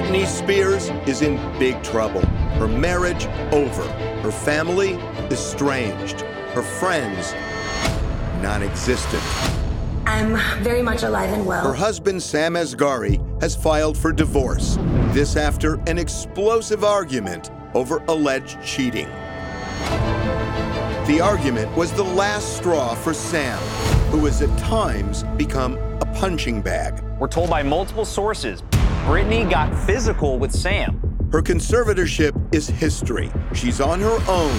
Britney Spears is in big trouble. Her marriage over. Her family estranged. Her friends non existent. I'm very much alive and well. Her husband, Sam Asghari, has filed for divorce. This after an explosive argument over alleged cheating. The argument was the last straw for Sam, who has at times become a punching bag. We're told by multiple sources Britney got physical with Sam. Her conservatorship is history. She's on her own,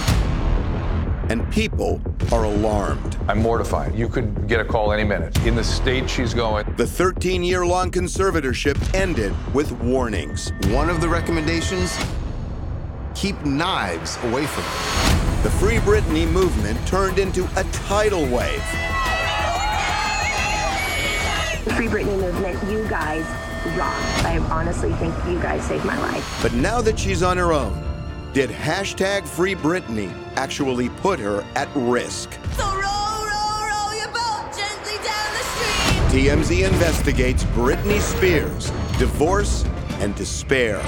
and people are alarmed. I'm mortified. You could get a call any minute. In the state she's going. The 13 year long conservatorship ended with warnings. One of the recommendations keep knives away from her. The Free Britney movement turned into a tidal wave. The Free Britney movement, you guys rock. I honestly think you guys saved my life. But now that she's on her own, did hashtag Free Britney actually put her at risk? So roll, roll, roll your boat gently down the stream. TMZ investigates Britney Spears, divorce, and despair.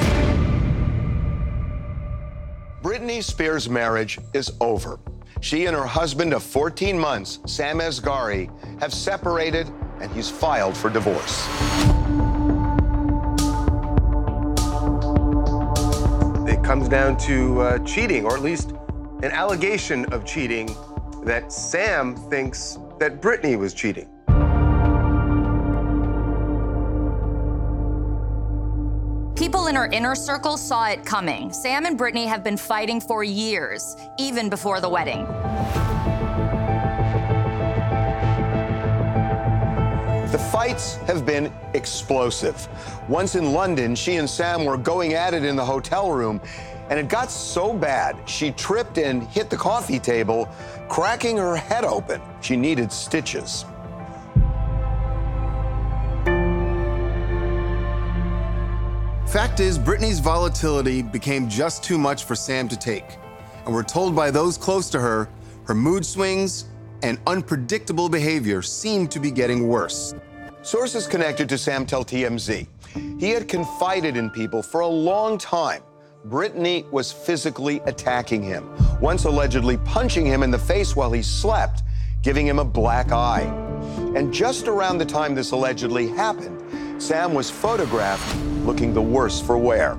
Britney Spears' marriage is over. She and her husband of 14 months, Sam Asghari, have separated and he's filed for divorce. It comes down to uh, cheating, or at least an allegation of cheating that Sam thinks that Britney was cheating. People in her inner circle saw it coming. Sam and Britney have been fighting for years, even before the wedding. The fights have been explosive. Once in London, she and Sam were going at it in the hotel room, and it got so bad she tripped and hit the coffee table, cracking her head open. She needed stitches. Fact is, Britney's volatility became just too much for Sam to take. And we're told by those close to her, her mood swings and unpredictable behavior seemed to be getting worse. Sources connected to Sam tell TMZ he had confided in people for a long time. Britney was physically attacking him, once allegedly punching him in the face while he slept, giving him a black eye. And just around the time this allegedly happened, Sam was photographed looking the worse for wear.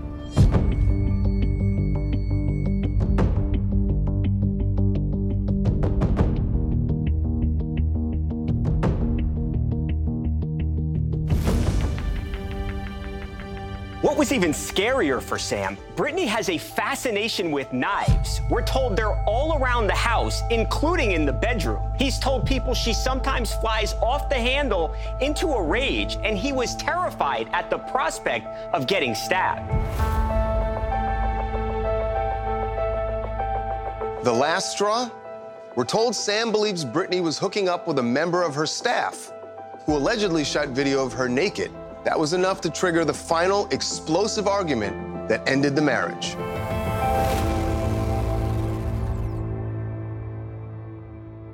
Was even scarier for Sam, Britney has a fascination with knives. We're told they're all around the house, including in the bedroom. He's told people she sometimes flies off the handle into a rage, and he was terrified at the prospect of getting stabbed. The last straw? We're told Sam believes Britney was hooking up with a member of her staff who allegedly shot video of her naked. That was enough to trigger the final explosive argument that ended the marriage.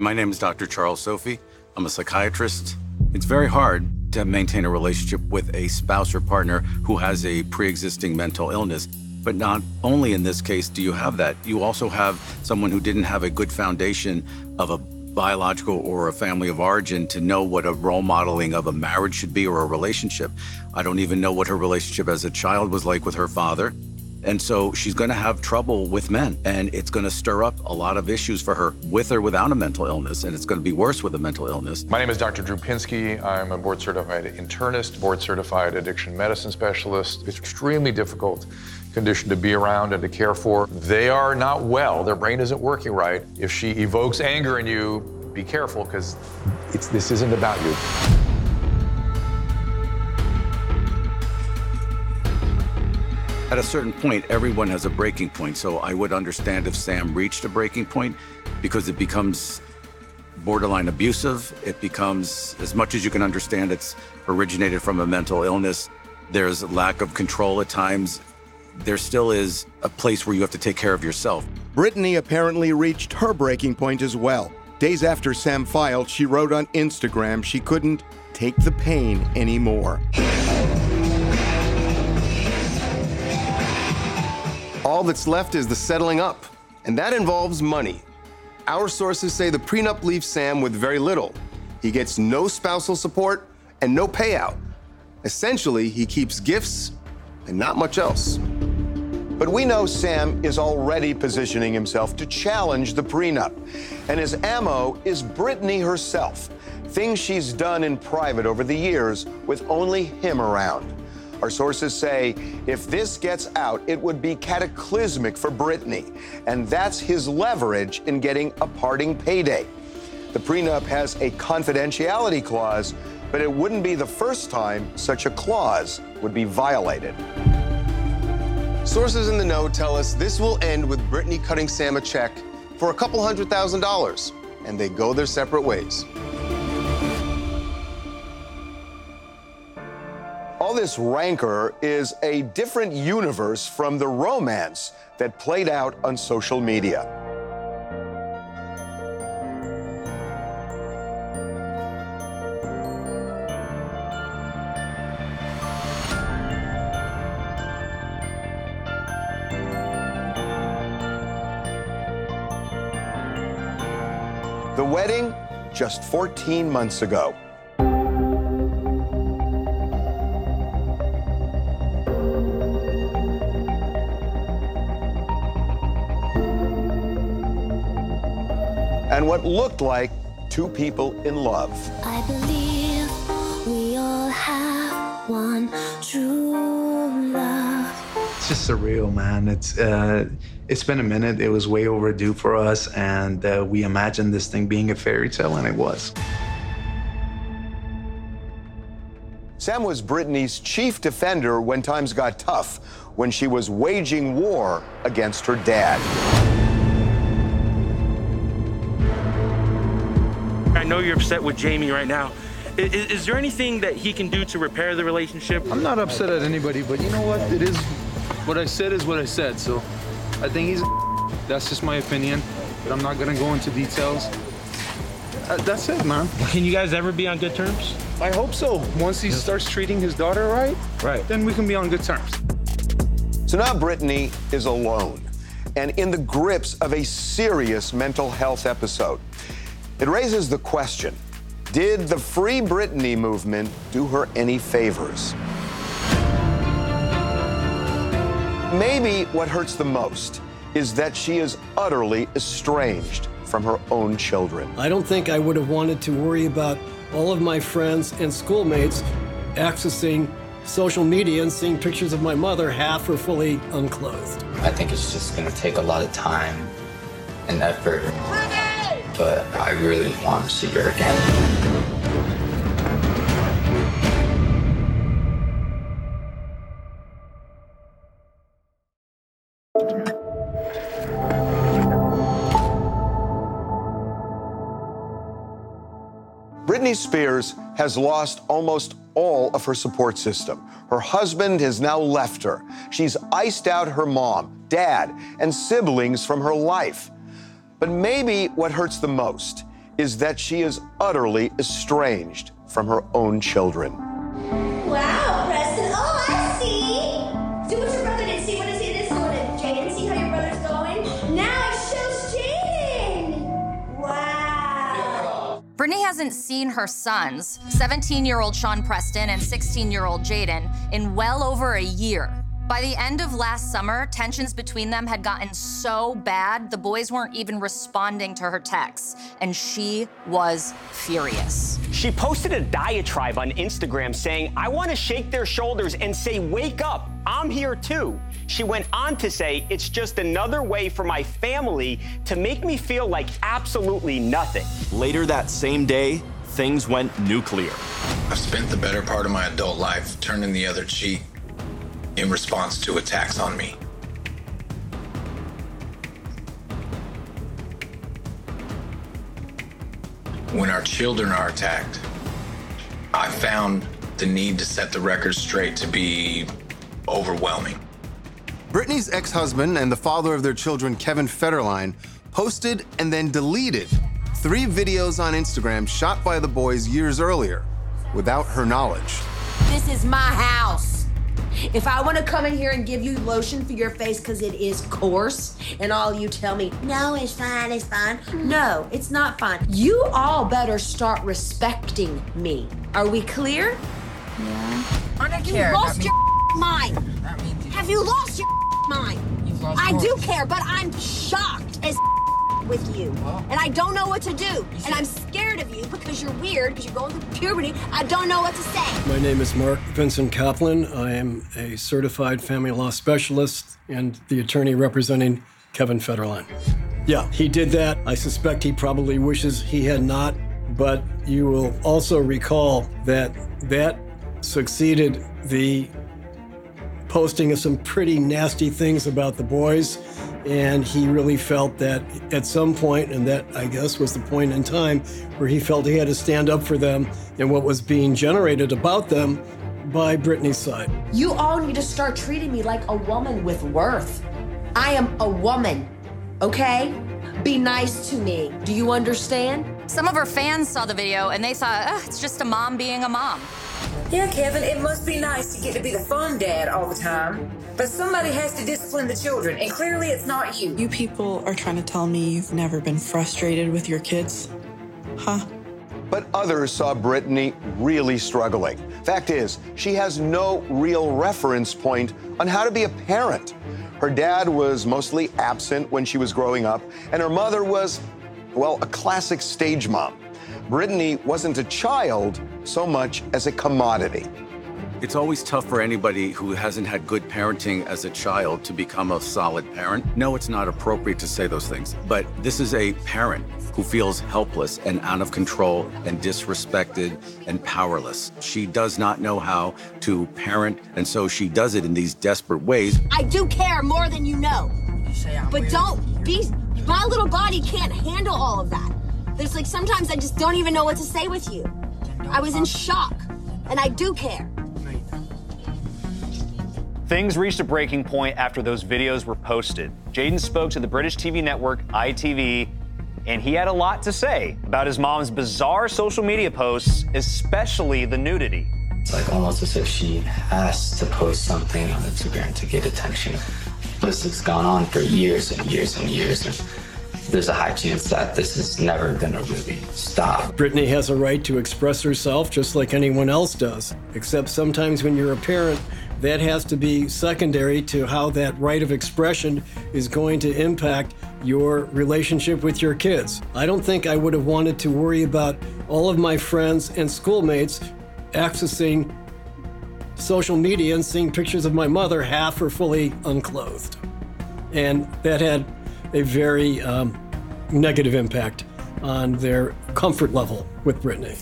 My name is Dr. Charles Sophy. I'm a psychiatrist. It's very hard to maintain a relationship with a spouse or partner who has a pre existing mental illness. But not only in this case do you have that, you also have someone who didn't have a good foundation of a biological or a family of origin to know what a role modeling of a marriage should be or a relationship. I don't even know what her relationship as a child was like with her father. And so she's going to have trouble with men, and it's going to stir up a lot of issues for her with or without a mental illness, and it's going to be worse with a mental illness. My name is Dr. Drew Pinsky. I'm a board certified internist, board certified addiction medicine specialist. It's extremely difficult condition to be around and to care for. They are not well. Their brain isn't working right. If she evokes anger in you, be careful because this isn't about you. At a certain point, everyone has a breaking point. So I would understand if Sam reached a breaking point because it becomes borderline abusive. It becomes, as much as you can understand, it's originated from a mental illness. There's lack of control at times. There still is a place where you have to take care of yourself. Britney apparently reached her breaking point as well. Days after Sam filed, she wrote on Instagram she couldn't take the pain anymore. All that's left is the settling up, and that involves money. Our sources say the prenup leaves Sam with very little. He gets no spousal support and no payout. Essentially, he keeps gifts and not much else. But we know Sam is already positioning himself to challenge the prenup. And his ammo is Britney herself, things she's done in private over the years with only him around. Our sources say if this gets out, it would be cataclysmic for Britney. And that's his leverage in getting a parting payday. The prenup has a confidentiality clause, but it wouldn't be the first time such a clause would be violated. Sources in the know tell us this will end with Britney cutting Sam a check for a couple hundred thousand dollars, and they go their separate ways. All this rancor is a different universe from the romance that played out on social media. The wedding just 14 months ago. And what looked like two people in love. I believe we all have one true love. It's just surreal, man. It's uh, it's been a minute. It was way overdue for us, and uh, we imagined this thing being a fairy tale, and it was. Sam was Britney's chief defender when times got tough, when she was waging war against her dad. Know you're upset with Jamie right now. Is, is, there anything that he can do to repair the relationship? I'm not upset at anybody, but you know what? It is what I said is what I said. So I think he's. That's just my opinion, but I'm not gonna go into details. Uh, that's it, man. Can you guys ever be on good terms? I hope so. Once he starts treating his daughter right, right, then we can be on good terms. So now Britney is alone and in the grips of a serious mental health episode. It raises the question Did the Free Britney movement do her any favors? Maybe what hurts the most is that she is utterly estranged from her own children. I don't think I would have wanted to worry about all of my friends and schoolmates accessing social media and seeing pictures of my mother half or fully unclothed. I think it's just going to take a lot of time and effort but I really want to see her again. Britney Spears has lost almost all of her support system. Her husband has now left her. She's iced out her mom, dad, and siblings from her life. But maybe what hurts the most is that she is utterly estranged from her own children. Wow, Preston. Oh, I see. Do what your brother did. See what his kid is going Jaden. See how your brother's going. Now it shows Jaden. Wow. Britney hasn't seen her sons, 17 year old Sean Preston and 16 year old Jaden, in well over a year. By the end of last summer, tensions between them had gotten so bad, the boys weren't even responding to her texts, and she was furious. She posted a diatribe on Instagram saying, I want to shake their shoulders and say, Wake up, I'm here too. She went on to say, It's just another way for my family to make me feel like absolutely nothing. Later that same day, things went nuclear. I've spent the better part of my adult life turning the other cheek in response to attacks on me. When our children are attacked, I found the need to set the record straight to be overwhelming. Britney's ex husband and the father of their children, Kevin Federline, posted and then deleted three videos on Instagram shot by the boys years earlier without her knowledge. This is my house. If I want to come in here and give you lotion for your face because it is coarse, and all you tell me, no, it's fine, it's fine. No, it's not fine. You all better start respecting me. Are we clear? Yeah. I don't You care. lost your mind. Have you lost your mind? lost I do care, but I'm shocked as with you. And I don't know what to do. And I'm scared of you because you're weird, because you're going through puberty. I don't know what to say. My name is Mark Vincent Kaplan. I am a certified family law specialist and the attorney representing Kevin Federline. Yeah, he did that. I suspect he probably wishes he had not, but you will also recall that that succeeded the posting of some pretty nasty things about the boys. And he really felt that at some point, and that I guess was the point in time where he felt he had to stand up for them and what was being generated about them by Britney's side. You all need to start treating me like a woman with worth. I am a woman, okay? Be nice to me. Do you understand? Some of her fans saw the video and they thought, "Ugh, it's just a mom being a mom. Yeah, Kevin, it must be nice to get to be the fun dad all the time. But somebody has to discipline the children, and clearly it's not you. You people are trying to tell me you've never been frustrated with your kids? Huh? But others saw Britney really struggling. Fact is, she has no real reference point on how to be a parent. Her dad was mostly absent when she was growing up, and her mother was, well, a classic stage mom. Britney wasn't a child so much as a commodity. It's always tough for anybody who hasn't had good parenting as a child to become a solid parent. No, it's not appropriate to say those things, but this is a parent who feels helpless and out of control and disrespected and powerless. She does not know how to parent, and so she does it in these desperate ways. I do care more than you know. But don't be. My little body can't handle all of that. There's like sometimes I just don't even know what to say with you. I was in shock, and I do care. Things reached a breaking point after those videos were posted. Jaden spoke to the British TV network ITV, and he had a lot to say about his mom's bizarre social media posts, especially the nudity. It's like almost as if she has to post something on Instagram to get attention. This has gone on for years and years and years. And there's a high chance that this is never going to really stop. Britney has a right to express herself just like anyone else does, except sometimes when you're a parent, that has to be secondary to how that right of expression is going to impact your relationship with your kids. I don't think I would have wanted to worry about all of my friends and schoolmates accessing social media and seeing pictures of my mother half or fully unclothed. And that had a very um, negative impact on their comfort level with Britney.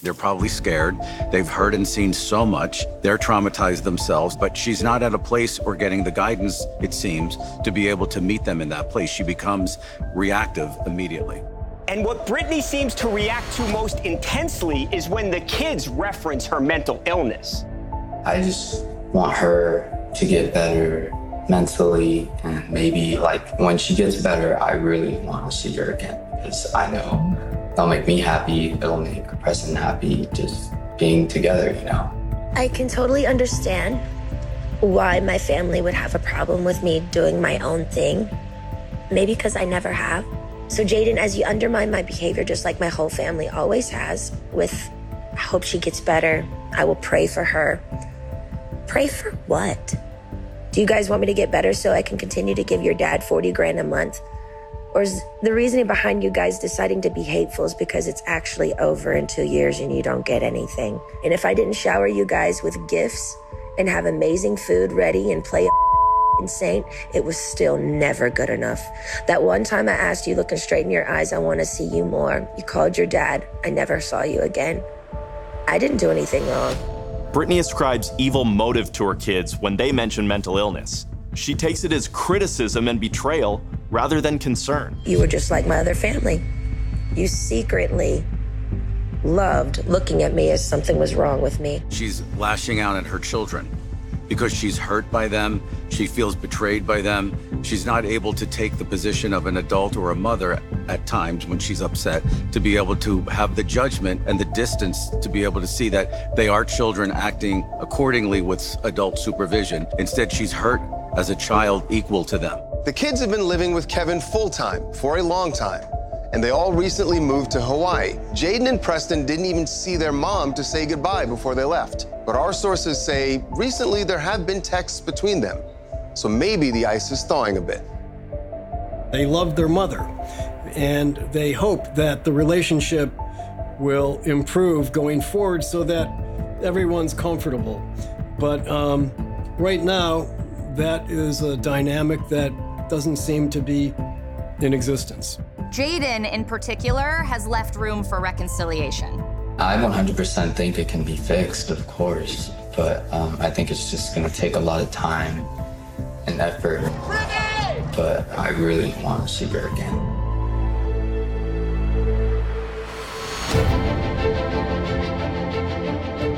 They're probably scared. They've heard and seen so much. They're traumatized themselves, but she's not at a place or getting the guidance, it seems, to be able to meet them in that place. She becomes reactive immediately. And what Britney seems to react to most intensely is when the kids reference her mental illness. I just want her to get better mentally and maybe like when she gets better, I really want to see her again because I know it'll make me happy. It'll make Preston happy just being together, you know. I can totally understand why my family would have a problem with me doing my own thing. Maybe because I never have. So, Jaden, as you undermine my behavior, just like my whole family always has, with I hope she gets better, I will pray for her. Pray for what? Do you guys want me to get better so I can continue to give your dad 40 grand a month? Or is the reasoning behind you guys deciding to be hateful is because it's actually over in two years and you don't get anything? And if I didn't shower you guys with gifts and have amazing food ready and play insane, it was still never good enough. That one time I asked you, looking straight in your eyes, I want to see you more. You called your dad. I never saw you again. I didn't do anything wrong. Britney ascribes evil motive to her kids when they mention mental illness. She takes it as criticism and betrayal rather than concern. You were just like my other family. You secretly loved looking at me as something was wrong with me. She's lashing out at her children. Because she's hurt by them, she feels betrayed by them. She's not able to take the position of an adult or a mother at times when she's upset to be able to have the judgment and the distance to be able to see that they are children acting accordingly with adult supervision. Instead, she's hurt as a child equal to them. The kids have been living with Kevin full time for a long time, and they all recently moved to Hawaii. Jaden and Preston didn't even see their mom to say goodbye before they left. But our sources say recently there have been texts between them, so maybe the ice is thawing a bit. They love their mother, and they hope that the relationship will improve going forward so that everyone's comfortable. But um, right now, that is a dynamic that doesn't seem to be in existence. Jaden, in particular, has left room for reconciliation. I 100% think it can be fixed, of course, but um, I think it's just gonna take a lot of time and effort. But I really want to see her again.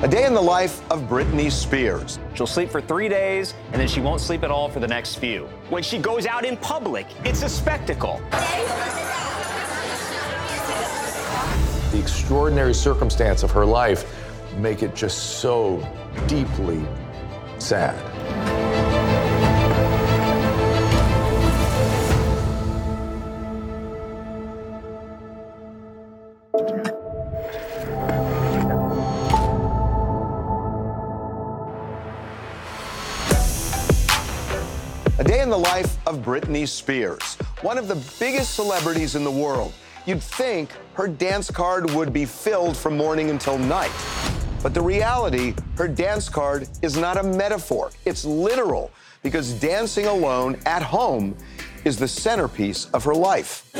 A day in the life of Britney Spears. She'll sleep for three days, and then she won't sleep at all for the next few. When she goes out in public, it's a spectacle. Extraordinary circumstance of her life make it just so deeply sad. A day in the life of Britney Spears, one of the biggest celebrities in the world. You'd think her dance card would be filled from morning until night. But the reality, her dance card is not a metaphor, it's literal, because dancing alone at home is the centerpiece of her life.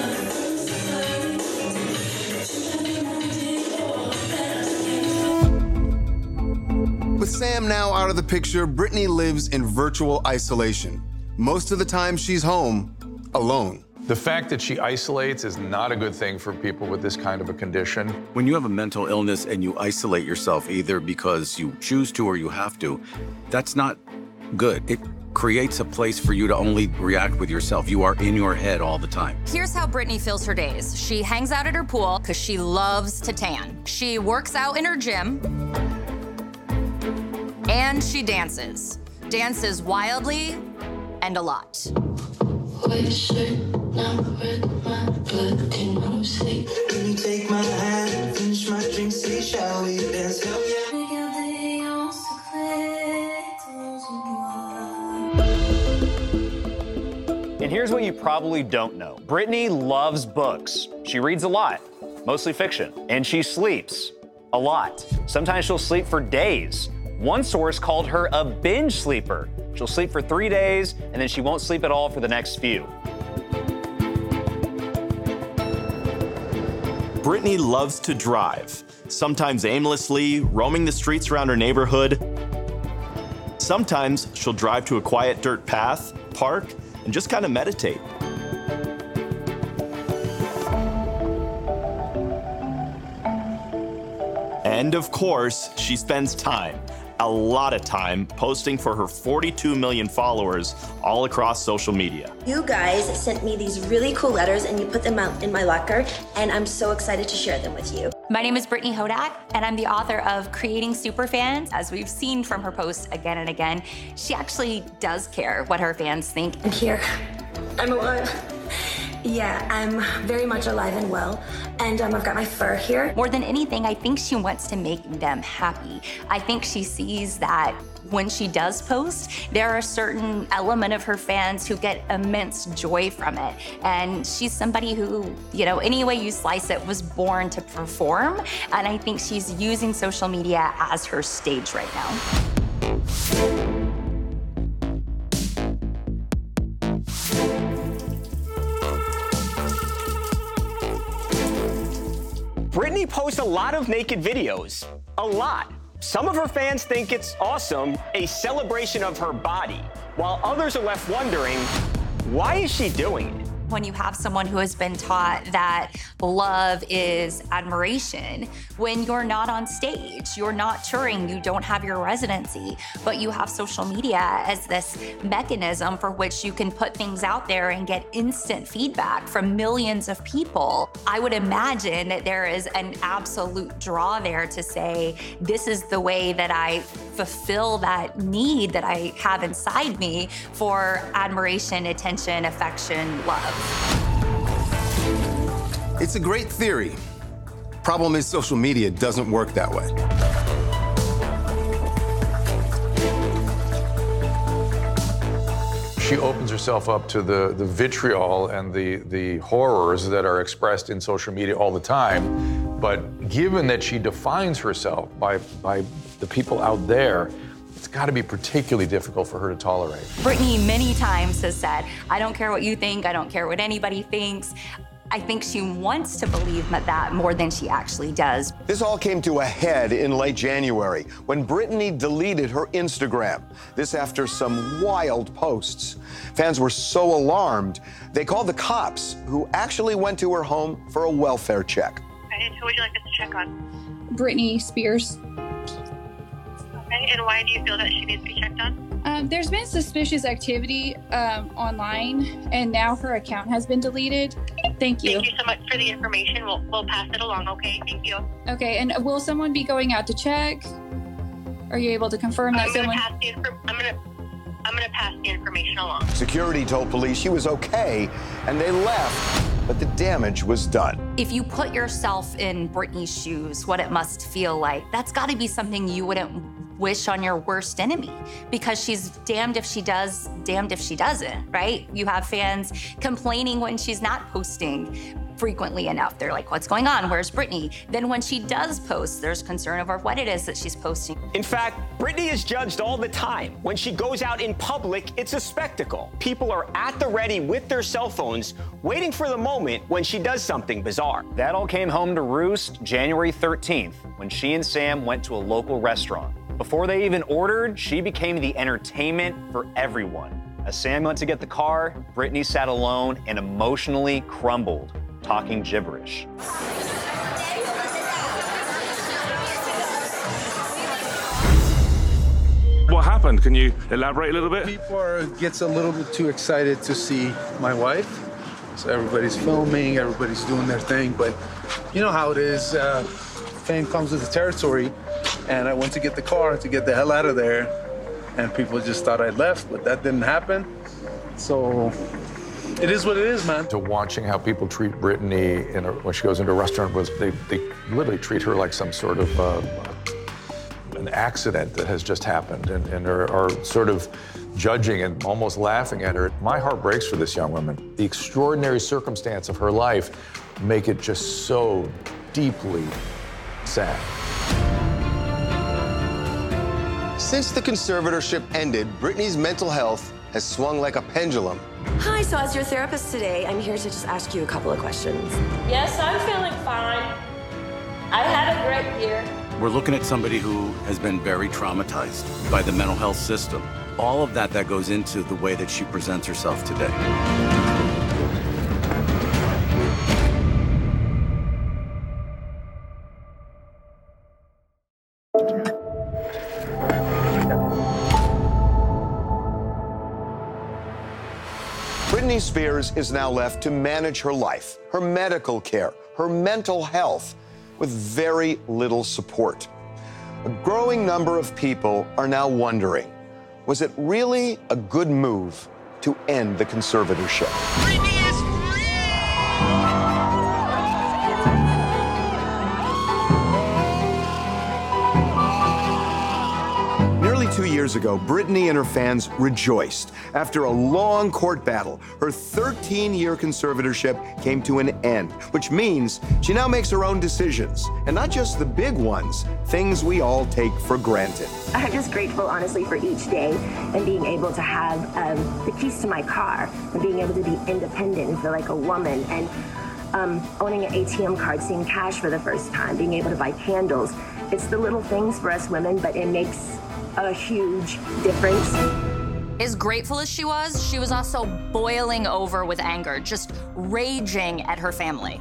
With Sam now out of the picture, Britney lives in virtual isolation. Most of the time, she's home alone. The fact that she isolates is not a good thing for people with this kind of a condition. When you have a mental illness and you isolate yourself either because you choose to or you have to, that's not good. It creates a place for you to only react with yourself. You are in your head all the time. Here's how Britney fills her days. She hangs out at her pool because she loves to tan. She works out in her gym. And she dances. Dances wildly and a lot. And here's what you probably don't know Britney loves books. She reads a lot, mostly fiction, and she sleeps a lot. Sometimes she'll sleep for days. One source called her a binge sleeper. She'll sleep for three days, and then she won't sleep at all for the next few. Britney loves to drive, sometimes aimlessly, roaming the streets around her neighborhood. Sometimes she'll drive to a quiet dirt path, park, and just kind of meditate. And of course, she spends time, a lot of time, posting for her 42 million followers all across social media. You guys sent me these really cool letters and you put them out in my locker, and I'm so excited to share them with you. My name is Brittany Hodak, and I'm the author of Creating Superfans. As we've seen from her posts again and again, she actually does care what her fans think. I'm here. I'm alive. Yeah, I'm very much alive and well, and um, I've got my fur here. More than anything, I think she wants to make them happy. I think she sees that when she does post, there are a certain element of her fans who get immense joy from it. And she's somebody who, you know, any way you slice it, was born to perform. And I think she's using social media as her stage right now. Britney posts a lot of naked videos. A lot. Some of her fans think it's awesome, a celebration of her body, while others are left wondering, why is she doing it? When you have someone who has been taught that love is admiration when you're not on stage, you're not touring, you don't have your residency, but you have social media as this mechanism for which you can put things out there and get instant feedback from millions of people. I would imagine that there is an absolute draw there to say, this is the way that I fulfill that need that I have inside me for admiration, attention, affection, love. It's a great theory. Problem is, social media doesn't work that way. She opens herself up to the, the vitriol and the, the horrors that are expressed in social media all the time. But given that she defines herself by, by the people out there, it's got to be particularly difficult for her to tolerate. Britney many times has said, I don't care what you think, I don't care what anybody thinks. I think she wants to believe that more than she actually does. This all came to a head in late January when Britney deleted her Instagram. This after some wild posts. Fans were so alarmed, they called the cops, who actually went to her home for a welfare check. Okay, and who would you like us to check on? Britney Spears. Okay, and why do you feel that she needs to be checked on? Um, there's been suspicious activity um, online, and now her account has been deleted. Thank you. Thank you so much for the information. We'll, we'll pass it along, okay? Thank you. Okay, and will someone be going out to check? Are you able to confirm that I'm gonna someone? pass the infor- I'm gonna I'm gonna pass the information along. Security told police she was okay, and they left, but the damage was done. If you put yourself in Britney's shoes, what it must feel like, that's got to be something you wouldn't wish on your worst enemy because she's damned if she does, damned if she doesn't, right? You have fans complaining when she's not posting frequently enough. They're like, what's going on? Where's Britney? Then when she does post, there's concern over what it is that she's posting. In fact, Britney is judged all the time. When she goes out in public, it's a spectacle. People are at the ready with their cell phones, waiting for the moment when she does something bizarre. That all came home to roost January 13th when she and Sam went to a local restaurant. Before they even ordered, she became the entertainment for everyone. As Sam went to get the car, Britney sat alone and emotionally crumbled, talking gibberish. What happened? Can you elaborate a little bit? People gets a little bit too excited to see my wife. So everybody's filming, everybody's doing their thing. But you know how it is. Uh, fame comes with the territory. And I went to get the car to get the hell out of there. And people just thought I left, but that didn't happen. So it is what it is, man. To watching how people treat Britney a, when she goes into a restaurant was they, they literally treat her like some sort of uh, an accident that has just happened and, and are, are sort of judging and almost laughing at her. My heart breaks for this young woman. The extraordinary circumstance of her life make it just so deeply sad. Since the conservatorship ended, Britney's mental health has swung like a pendulum. Hi, so as your therapist today, I'm here to just ask you a couple of questions. Yes, I'm feeling fine. I had a great year. We're looking at somebody who has been very traumatized by the mental health system. All of that that goes into the way that she presents herself today. Spears is now left to manage her life, her medical care, her mental health with very little support. A growing number of people are now wondering was it really a good move to end the conservatorship? Years ago, Britney and her fans rejoiced. After a long court battle, her 13 year conservatorship came to an end, which means she now makes her own decisions. And not just the big ones, things we all take for granted. I'm just grateful, honestly, for each day and being able to have um, the keys to my car and being able to be independent and feel like a woman and um, owning an ATM card, seeing cash for the first time, being able to buy candles. It's the little things for us women, but it makes a huge difference. As grateful as she was, she was also boiling over with anger, just raging at her family.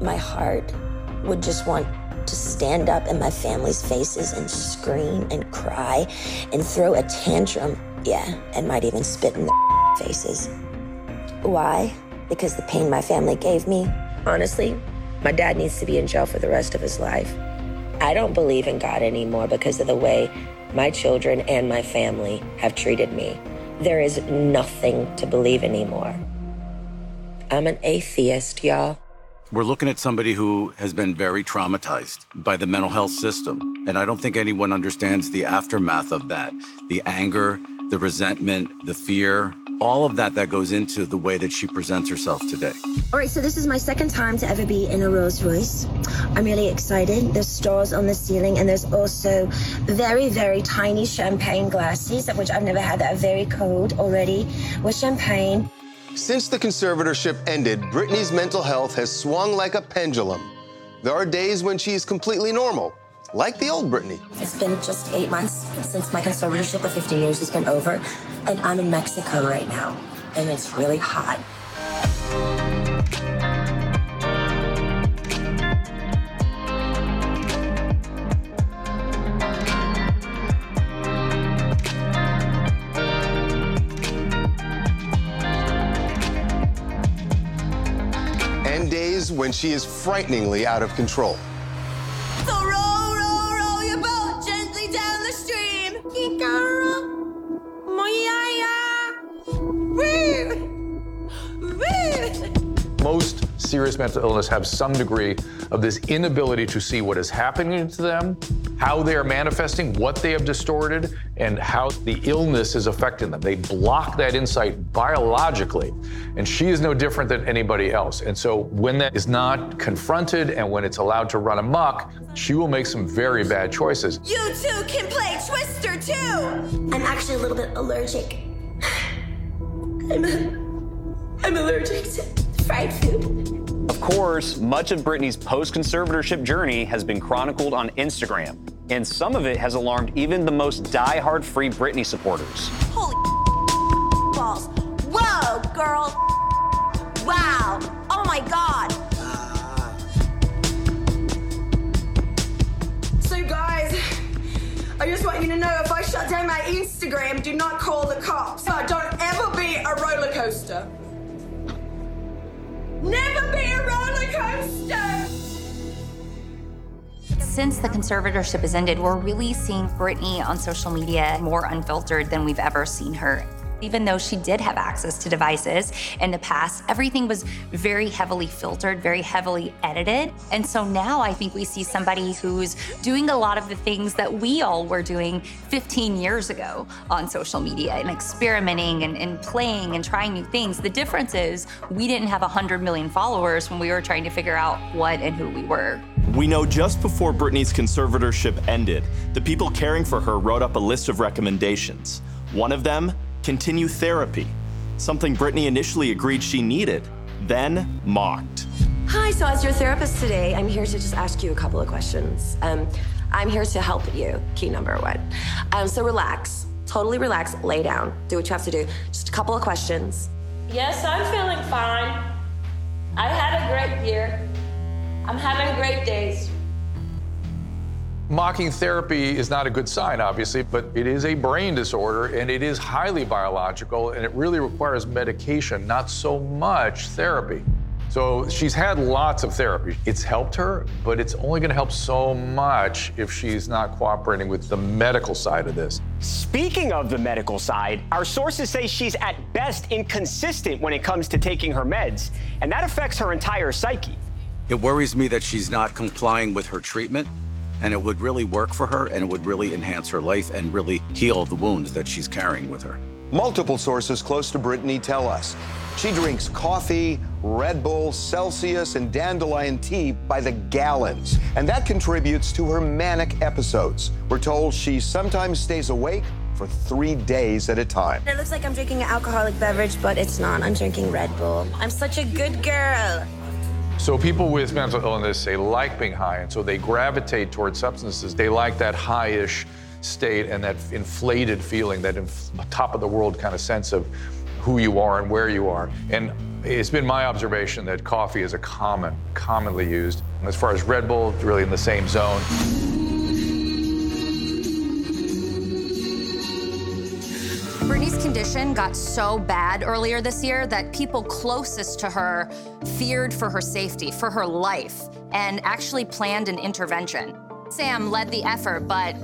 My heart would just want to stand up in my family's faces and scream and cry and throw a tantrum. Yeah, and might even spit in their faces. Why? Because the pain my family gave me. Honestly, my dad needs to be in jail for the rest of his life. I don't believe in God anymore because of the way my children and my family have treated me. There is nothing to believe anymore. I'm an atheist, y'all. We're looking at somebody who has been very traumatized by the mental health system. And I don't think anyone understands the aftermath of that the anger, the resentment, the fear, all of that that goes into the way that she presents herself today. All right, so this is my second time to ever be in a Rolls Royce. I'm really excited. There's stars on the ceiling, and there's also very, very tiny champagne glasses, which I've never had that are very cold already, with champagne. Since the conservatorship ended, Britney's mental health has swung like a pendulum. There are days when she's completely normal, like the old Britney. It's been just eight months since my conservatorship of 15 years has been over, and I'm in Mexico right now, and it's really hot. And days when she is frighteningly out of control. Serious mental illness have some degree of this inability to see what is happening to them, how they are manifesting, what they have distorted, and how the illness is affecting them. They block that insight biologically. And she is no different than anybody else. And so when that is not confronted and when it's allowed to run amok, she will make some very bad choices. You two can play Twister too. I'm actually a little bit allergic. I'm, I'm allergic to fried food. Of course, much of Britney's post conservatorship journey has been chronicled on Instagram, and some of it has alarmed even the most die-hard Free Britney supporters. Holy balls. Whoa, girl. Wow. Oh my God. So, guys, I just want you to know if I shut down my Instagram, do not call the cops. Uh, don't ever be a roller coaster. Never be a roller coaster! Since the conservatorship has ended, we're really seeing Britney on social media more unfiltered than we've ever seen her. Even though she did have access to devices in the past, everything was very heavily filtered, very heavily edited. And so now I think we see somebody who's doing a lot of the things that we all were doing 15 years ago on social media and experimenting and, and playing and trying new things. The difference is we didn't have 100 million followers when we were trying to figure out what and who we were. We know just before Britney's conservatorship ended, the people caring for her wrote up a list of recommendations. One of them, continue therapy, something Britney initially agreed she needed, then mocked. Hi, so as your therapist today, I'm here to just ask you a couple of questions. Um, I'm here to help you, key number one. Um, so relax, totally relax, lay down, do what you have to do. Just a couple of questions. Yes, I'm feeling fine. I had a great year. I'm having great days. Mocking therapy is not a good sign, obviously, but it is a brain disorder and it is highly biological and it really requires medication, not so much therapy. So she's had lots of therapy. It's helped her, but it's only going to help so much if she's not cooperating with the medical side of this. Speaking of the medical side, our sources say she's at best inconsistent when it comes to taking her meds, and that affects her entire psyche. It worries me that she's not complying with her treatment, and it would really work for her and it would really enhance her life and really heal the wounds that she's carrying with her. Multiple sources close to Britney tell us she drinks coffee, Red Bull, Celsius, and dandelion tea by the gallons. And that contributes to her manic episodes. We're told she sometimes stays awake for three days at a time. It looks like I'm drinking an alcoholic beverage, but it's not. I'm drinking Red Bull. I'm such a good girl. So people with mental illness, they like being high, and so they gravitate towards substances. They like that high-ish state and that inflated feeling, that inf- top of the world kind of sense of who you are and where you are. And it's been my observation that coffee is a common, commonly used. As far as Red Bull, really in the same zone. Britney's condition got so bad earlier this year that people closest to her feared for her safety, for her life, and actually planned an intervention. Sam led the effort, but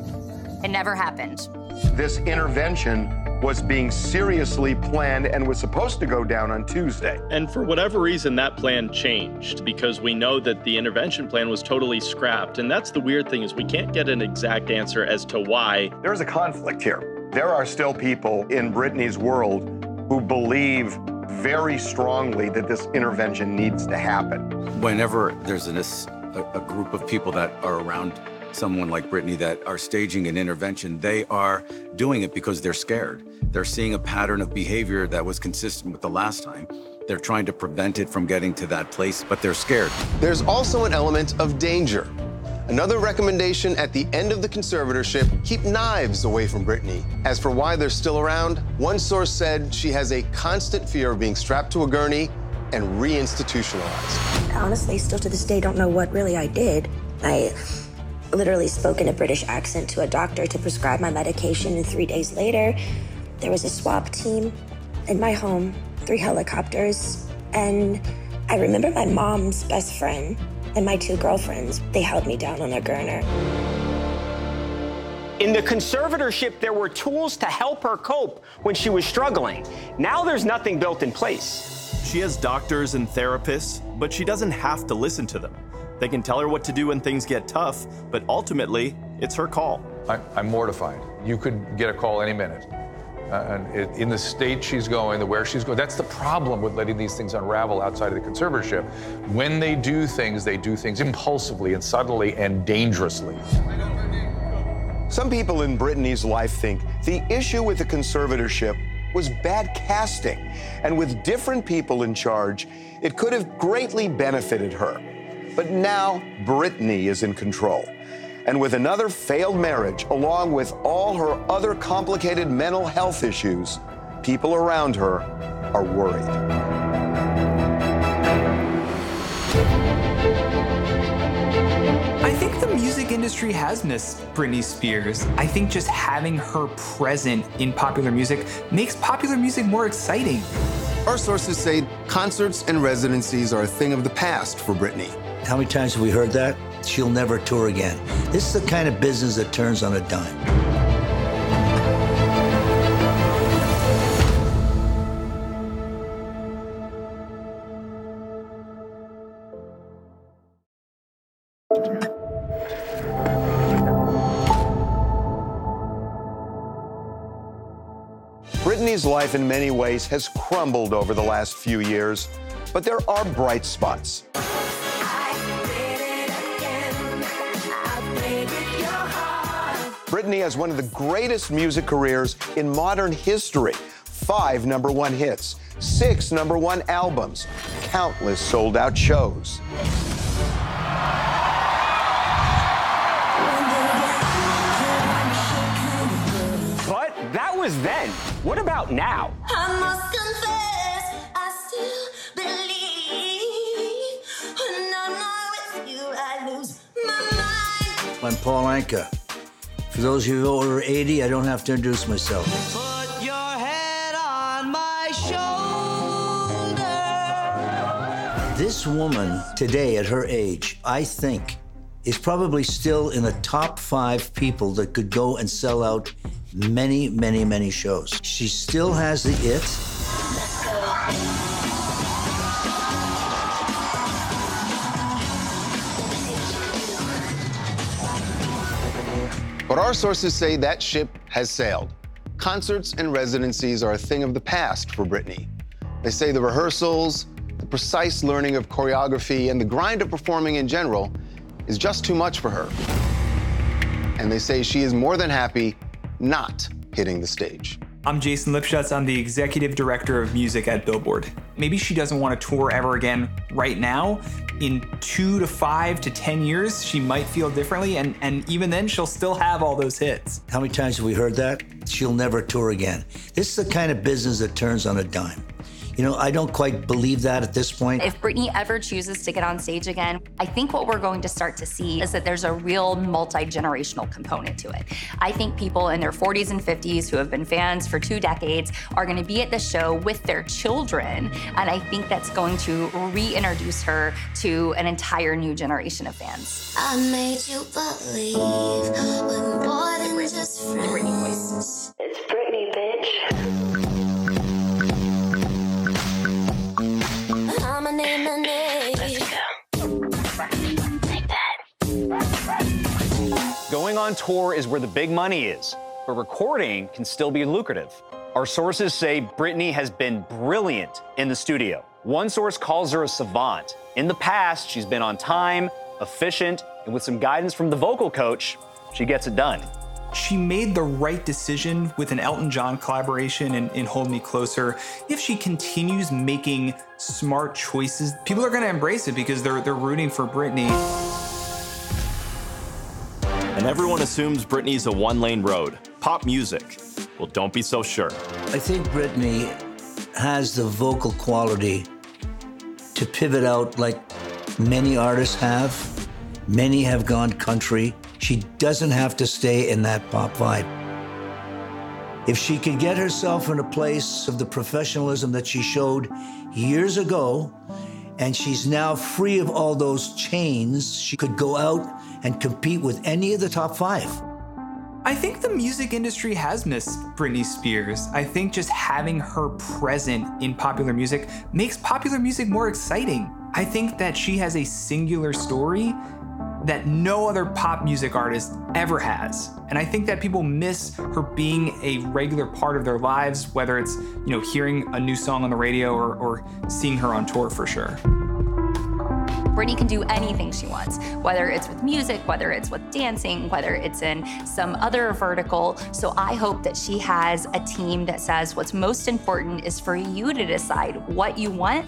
it never happened. This intervention was being seriously planned and was supposed to go down on Tuesday. And for whatever reason, that plan changed because we know that the intervention plan was totally scrapped. And that's the weird thing is we can't get an exact answer as to why. There is a conflict here. There are still people in Britney's world who believe very strongly that this intervention needs to happen. Whenever there's an, a, a group of people that are around someone like Britney that are staging an intervention, they are doing it because they're scared. They're seeing a pattern of behavior that was consistent with the last time. They're trying to prevent it from getting to that place, but they're scared. There's also an element of danger. Another recommendation at the end of the conservatorship keep knives away from Britney. As for why they're still around, one source said she has a constant fear of being strapped to a gurney and reinstitutionalized. Honestly, still to this day, don't know what really I did. I literally spoke in a British accent to a doctor to prescribe my medication, and three days later, there was a SWAT team in my home, three helicopters, and I remember my mom's best friend and my two girlfriends. They held me down on a gurner. In the conservatorship, there were tools to help her cope when she was struggling. Now there's nothing built in place. She has doctors and therapists, but she doesn't have to listen to them. They can tell her what to do when things get tough, but ultimately, it's her call. I, I'm mortified. You could get a call any minute. Uh, and it, in the state she's going, the where she's going, that's the problem with letting these things unravel outside of the conservatorship. When they do things, they do things impulsively and subtly and dangerously. Some people in Britney's life think the issue with the conservatorship was bad casting, and with different people in charge, it could have greatly benefited her. But now Britney is in control. And with another failed marriage, along with all her other complicated mental health issues, people around her are worried. I think the music industry has missed Britney Spears. I think just having her present in popular music makes popular music more exciting. Our sources say concerts and residencies are a thing of the past for Britney. How many times have we heard that? She'll never tour again. This is the kind of business that turns on a dime. Britney's life in many ways has crumbled over the last few years, but there are bright spots. Britney has one of the greatest music careers in modern history. Five number one hits, six number one albums, countless sold out shows. But that was then. What about now? I must confess, I still believe when I'm not with you, I lose my mind. I'm Paul Anka. For those of you over 80, I don't have to introduce myself. Put your head on my shoulder. This woman today, at her age, I think, is probably still in the top five people that could go and sell out many, many, many shows. She still has the it. Our sources say that ship has sailed. Concerts and residencies are a thing of the past for Britney. They say the rehearsals, the precise learning of choreography, and the grind of performing in general is just too much for her. And they say she is more than happy not hitting the stage. I'm Jason Lipshutz. I'm the executive director of music at Billboard. Maybe she doesn't want to tour ever again right now. In two to five to 10 years, she might feel differently, and, and even then, she'll still have all those hits. How many times have we heard that? She'll never tour again. This is the kind of business that turns on a dime. You know, I don't quite believe that at this point. If Britney ever chooses to get on stage again, I think what we're going to start to see is that there's a real multi generational component to it. I think people in their 40s and 50s who have been fans for two decades are going to be at the show with their children. And I think that's going to reintroduce her to an entire new generation of fans. I made you believe we're more than just friends. It's Britney, bitch. I'm a name and age. Going on tour is where the big money is, but recording can still be lucrative. Our sources say Britney has been brilliant in the studio. One source calls her a savant. In the past, she's been on time, efficient, and with some guidance from the vocal coach, she gets it done. She made the right decision with an Elton John collaboration in, in Hold Me Closer. If she continues making smart choices, people are going to embrace it because they're, they're rooting for Britney. And everyone assumes Britney's a one lane road pop music. Well, don't be so sure. I think Britney has the vocal quality to pivot out like many artists have. Many have gone country. She doesn't have to stay in that pop vibe. If she could get herself in a place of the professionalism that she showed years ago, and she's now free of all those chains, she could go out and compete with any of the top five. I think the music industry has missed Britney Spears. I think just having her present in popular music makes popular music more exciting. I think that she has a singular story that no other pop music artist ever has. And I think that people miss her being a regular part of their lives, whether it's, you know, hearing a new song on the radio or, or seeing her on tour for sure. Britney can do anything she wants, whether it's with music, whether it's with dancing, whether it's in some other vertical. So I hope that she has a team that says what's most important is for you to decide what you want,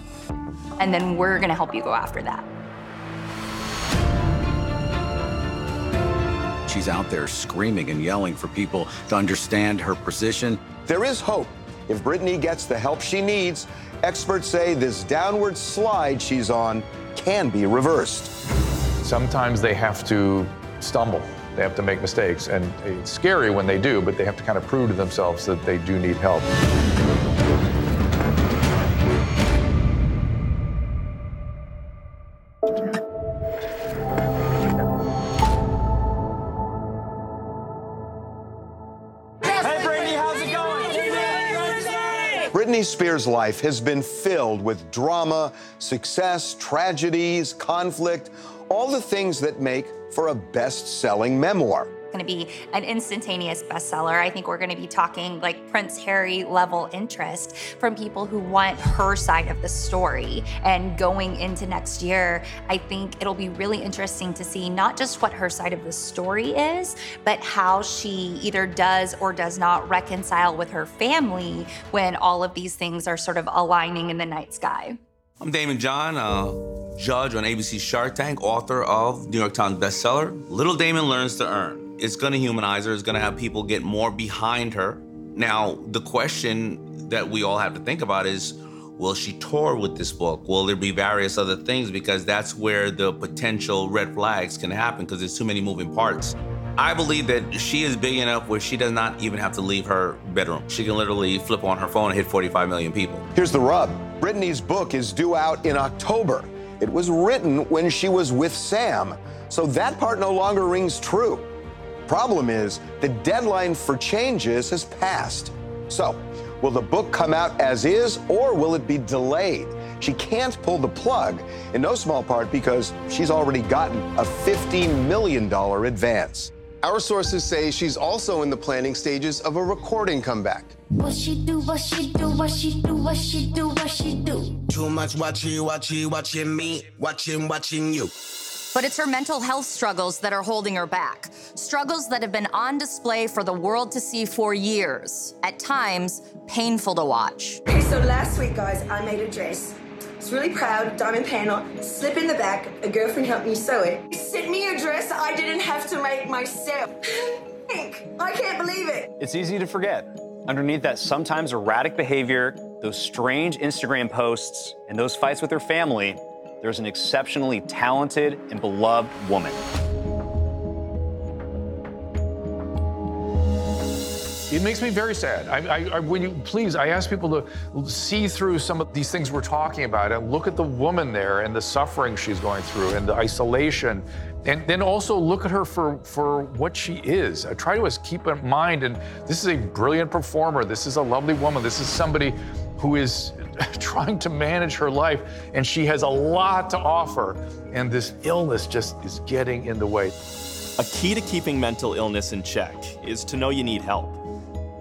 and then we're gonna help you go after that. She's out there screaming and yelling for people to understand her position. There is hope. If Britney gets the help she needs, experts say this downward slide she's on can be reversed. Sometimes they have to stumble. They have to make mistakes. And it's scary when they do, but they have to kind of prove to themselves that they do need help. Spears' life has been filled with drama, success, tragedies, conflict, all the things that make for a best selling memoir. Going to be an instantaneous bestseller. I think we're going to be talking like Prince Harry level interest from people who want her side of the story. And going into next year, I think it'll be really interesting to see not just what her side of the story is, but how she either does or does not reconcile with her family when all of these things are sort of aligning in the night sky. I'm Daymond John, uh, judge on ABC Shark Tank, author of New York Times bestseller, Little Daymond Learns to Earn. It's gonna humanize her, it's gonna have people get more behind her. Now, the question that we all have to think about is will she tour with this book? Will there be various other things? Because that's where the potential red flags can happen because there's too many moving parts. I believe that she is big enough where she does not even have to leave her bedroom. She can literally flip on her phone and hit 45 million people. Here's the rub Britney's book is due out in October. It was written when she was with Sam, so that part no longer rings true. Problem is, the deadline for changes has passed. So, will the book come out as is, or will it be delayed? She can't pull the plug, in no small part because she's already gotten a $15 million advance. Our sources say she's also in the planning stages of a recording comeback. What she do, what she do, what she do, what she do, what she do. Too much watching, watching, watching me, watching, watching you. But it's her mental health struggles that are holding her back. Struggles that have been on display for the world to see for years. At times, painful to watch. Okay, so last week, guys, I made a dress. It's really proud, diamond panel, slip in the back. A girlfriend helped me sew it. Sent me a dress I didn't have to make myself. I can't believe it. It's easy to forget. Underneath that sometimes erratic behavior, those strange Instagram posts, and those fights with her family, there's an exceptionally talented and beloved woman. It makes me very sad. I, I, when you please, I ask people to see through some of these things we're talking about and look at the woman there and the suffering she's going through and the isolation, and then also look at her for for what she is. I try to keep in mind, and this is a brilliant performer. This is a lovely woman. This is somebody who is trying to manage her life, and she has a lot to offer. And this illness just is getting in the way. A key to keeping mental illness in check is to know you need help.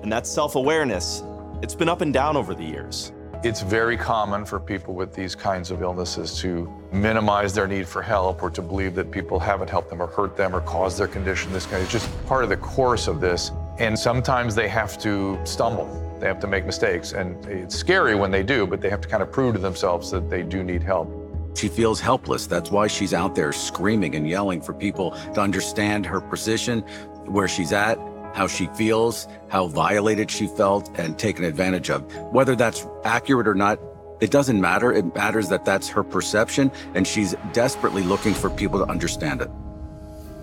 And that self awareness, it's been up and down over the years. It's very common for people with these kinds of illnesses to minimize their need for help or to believe that people haven't helped them or hurt them or caused their condition. This kind of just part of the course of this. And sometimes they have to stumble. They have to make mistakes. And it's scary when they do, but they have to kind of prove to themselves that they do need help. She feels helpless. That's why she's out there screaming and yelling for people to understand her position, where she's at, how she feels, how violated she felt and taken advantage of. Whether that's accurate or not, it doesn't matter. It matters that that's her perception, and she's desperately looking for people to understand it.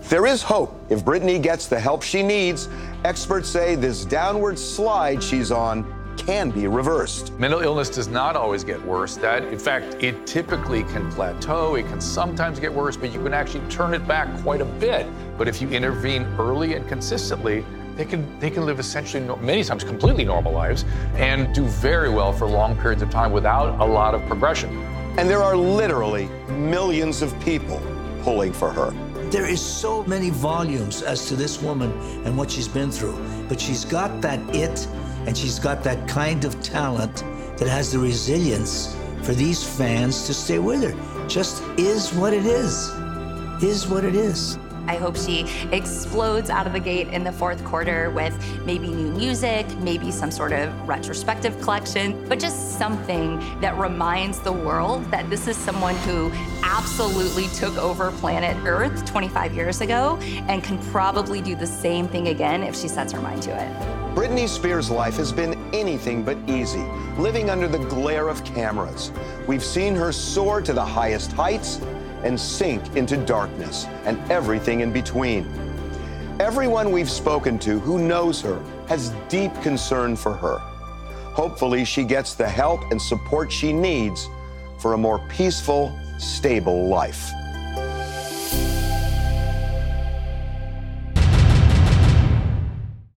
There is hope. If Britney gets the help she needs, experts say this downward slide she's on can be reversed. Mental illness does not always get worse. That, in fact, it typically can plateau. It can sometimes get worse, but you can actually turn it back quite a bit. But if you intervene early and consistently, they can they can live essentially many times completely normal lives and do very well for long periods of time without a lot of progression. And there are literally millions of people pulling for her. There is so many volumes as to this woman and what she's been through, but she's got that it and she's got that kind of talent that has the resilience for these fans to stay with her. Just is what it is. Is what it is. I hope she explodes out of the gate in the fourth quarter with maybe new music, maybe some sort of retrospective collection, but just something that reminds the world that this is someone who absolutely took over planet Earth 25 years ago and can probably do the same thing again if she sets her mind to it. Britney Spears' life has been anything but easy, living under the glare of cameras. We've seen her soar to the highest heights and sink into darkness and everything in between. Everyone we've spoken to who knows her has deep concern for her. Hopefully, she gets the help and support she needs for a more peaceful, stable life.